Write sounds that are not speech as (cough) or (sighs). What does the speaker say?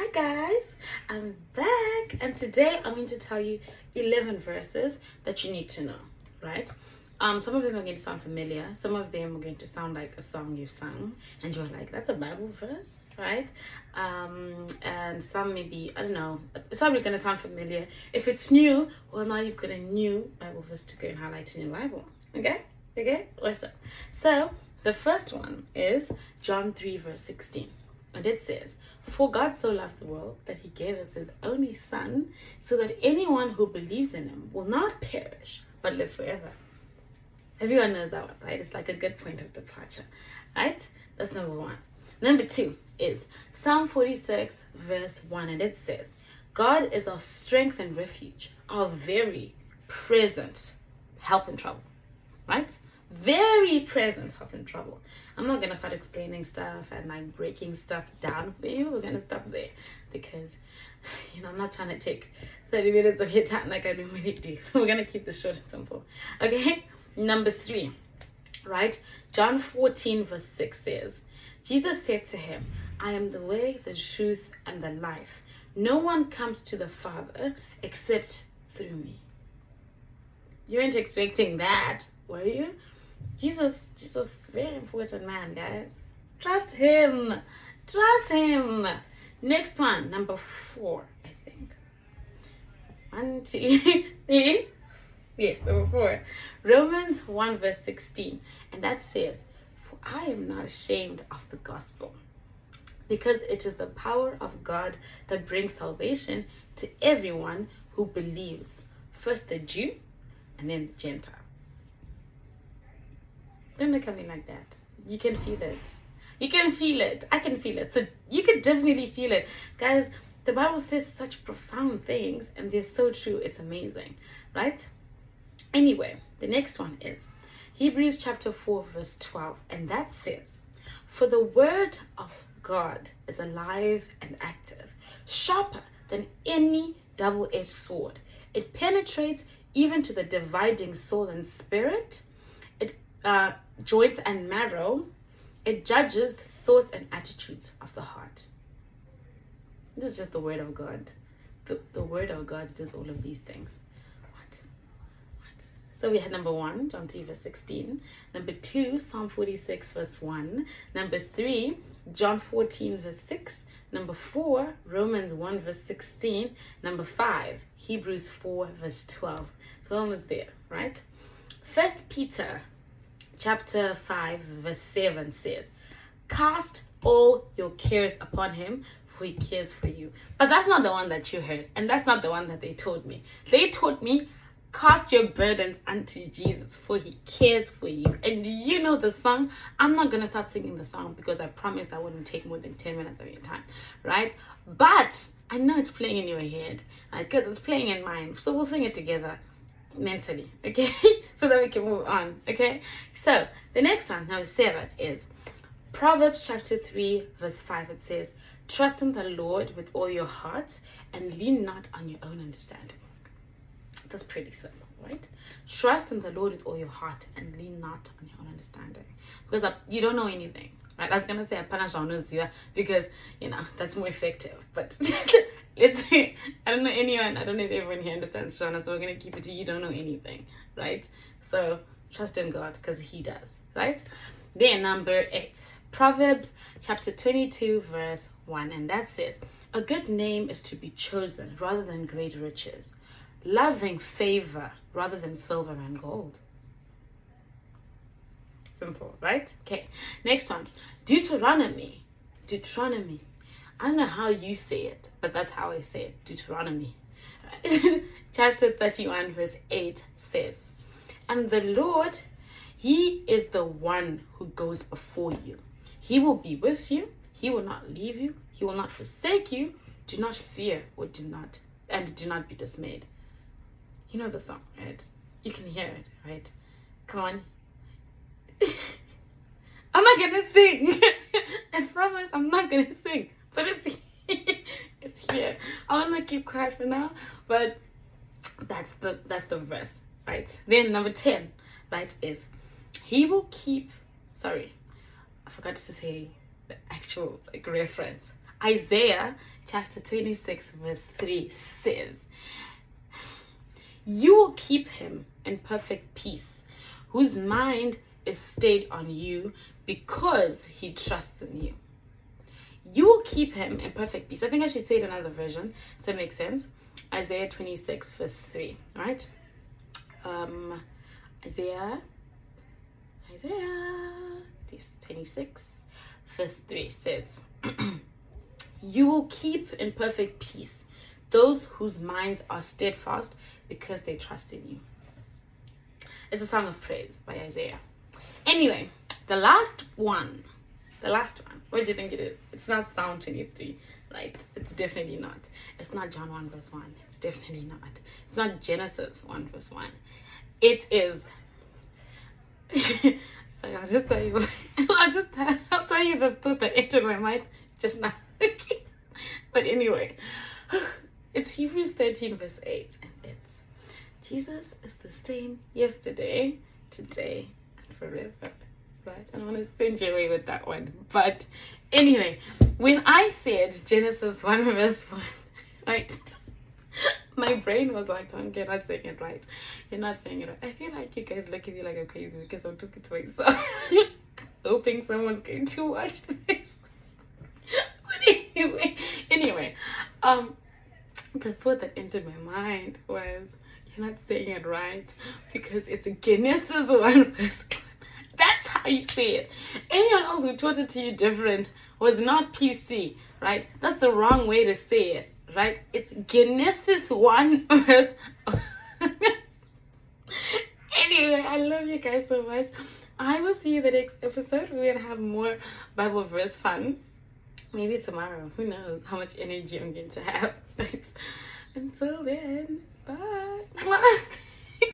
Hi guys, I'm back, and today I'm going to tell you 11 verses that you need to know, right? Um, some of them are going to sound familiar, some of them are going to sound like a song you've sung, and you're like, that's a Bible verse, right? Um, and some maybe, I don't know, it's probably going to sound familiar. If it's new, well, now you've got a new Bible verse to go and highlight in your Bible, okay? Okay, awesome. So, the first one is John 3, verse 16. And it says, For God so loved the world that he gave us his only Son, so that anyone who believes in him will not perish, but live forever. Everyone knows that one, right? It's like a good point of departure, right? That's number one. Number two is Psalm 46, verse 1, and it says, God is our strength and refuge, our very present help in trouble, right? Very present in trouble. I'm not gonna start explaining stuff and like breaking stuff down for you. We're gonna stop there because (sighs) you know I'm not trying to take 30 minutes of your time like I normally do. (laughs) We're gonna keep this short and simple. Okay, number three, right? John 14, verse 6 says, Jesus said to him, I am the way, the truth, and the life. No one comes to the Father except through me. You weren't expecting that, were you? Jesus, Jesus, very important man, guys. Trust him. Trust him. Next one, number four, I think. One, two, (laughs) three. Yes, number four. Romans 1, verse 16. And that says, For I am not ashamed of the gospel, because it is the power of God that brings salvation to everyone who believes, first the Jew and then the Gentile. Don't look at me like that. You can feel it. You can feel it. I can feel it. So you can definitely feel it. Guys, the Bible says such profound things and they're so true. It's amazing, right? Anyway, the next one is Hebrews chapter 4, verse 12. And that says, For the word of God is alive and active, sharper than any double edged sword. It penetrates even to the dividing soul and spirit. Uh, joints and marrow, it judges thoughts and attitudes of the heart. This is just the word of God. The, the word of God does all of these things. What? What? So we had number one, John 3, verse 16. Number two, Psalm 46, verse 1. Number three, John 14, verse 6. Number four, Romans 1, verse 16. Number five, Hebrews 4, verse 12. So almost there, right? First Peter chapter 5, verse 7 says, Cast all your cares upon him, for he cares for you. But that's not the one that you heard, and that's not the one that they told me. They told me, Cast your burdens unto Jesus, for he cares for you. And you know the song? I'm not gonna start singing the song because I promised I wouldn't take more than 10 minutes of your time, right? But I know it's playing in your head, because right? it's playing in mine. So we'll sing it together mentally, okay? (laughs) so that we can move on, okay? So the next one, number seven, is Proverbs chapter 3, verse 5. It says, Trust in the Lord with all your heart and lean not on your own understanding. That's pretty simple, right? Trust in the Lord with all your heart and lean not on your own understanding. Because uh, you don't know anything, right? I was gonna say punish on because you know that's more effective. But (laughs) it's (laughs) I don't know anyone. I don't know if everyone here understands Shona, so we're gonna keep it to you don't know anything, right? So trust in God because He does, right? Then number eight, Proverbs chapter twenty-two, verse one, and that says, "A good name is to be chosen rather than great riches, loving favor rather than silver and gold." Simple, right? Okay. Next one, Deuteronomy. Deuteronomy I don't know how you say it, but that's how I say it Deuteronomy. (laughs) Chapter 31, verse 8 says, And the Lord, He is the one who goes before you. He will be with you, He will not leave you, He will not forsake you. Do not fear or do not, and do not be dismayed. You know the song, right? You can hear it, right? Come on. (laughs) I'm not gonna sing. (laughs) I promise I'm not gonna sing but it's (laughs) it's here. I wanna keep quiet for now, but that's the that's the verse, right? Then number ten, right, is he will keep sorry, I forgot to say the actual like reference. Isaiah chapter 26, verse 3 says, You will keep him in perfect peace, whose mind is stayed on you because he trusts in you. You will keep him in perfect peace. I think I should say it another version so it makes sense. Isaiah 26, verse 3. All right? Um, Isaiah, Isaiah 26, verse 3 says, (clears throat) You will keep in perfect peace those whose minds are steadfast because they trust in you. It's a song of praise by Isaiah. Anyway, the last one, the last one, what do you think it is? It's not Psalm 23. Like, it's definitely not. It's not John 1 verse 1. It's definitely not. It's not Genesis 1 verse 1. It is. (laughs) Sorry, I'll just tell you. (laughs) I'll just I'll tell you the thought that entered my mind just now. (laughs) but anyway, (sighs) it's Hebrews 13 verse 8. And it's Jesus is the same yesterday, today, and forever. Right? I don't want to send you away with that one. But anyway, when I said Genesis 1 verse 1, (laughs) right? (laughs) My brain was like, Tom, you're not saying it right. You're not saying it right. I feel like you guys look at me like I'm crazy because I took it to myself. (laughs) Hoping someone's going to watch this. but anyway, anyway, um, the thought that entered my mind was, you're not saying it right because it's Genesis 1 verse 1. How you say it. Anyone else who taught it to you different was not PC, right? That's the wrong way to say it, right? It's Genesis 1 (laughs) verse. anyway, I love you guys so much. I will see you the next episode. We're gonna have more Bible verse fun. Maybe tomorrow. Who knows how much energy I'm going to have. (laughs) Until then. (laughs)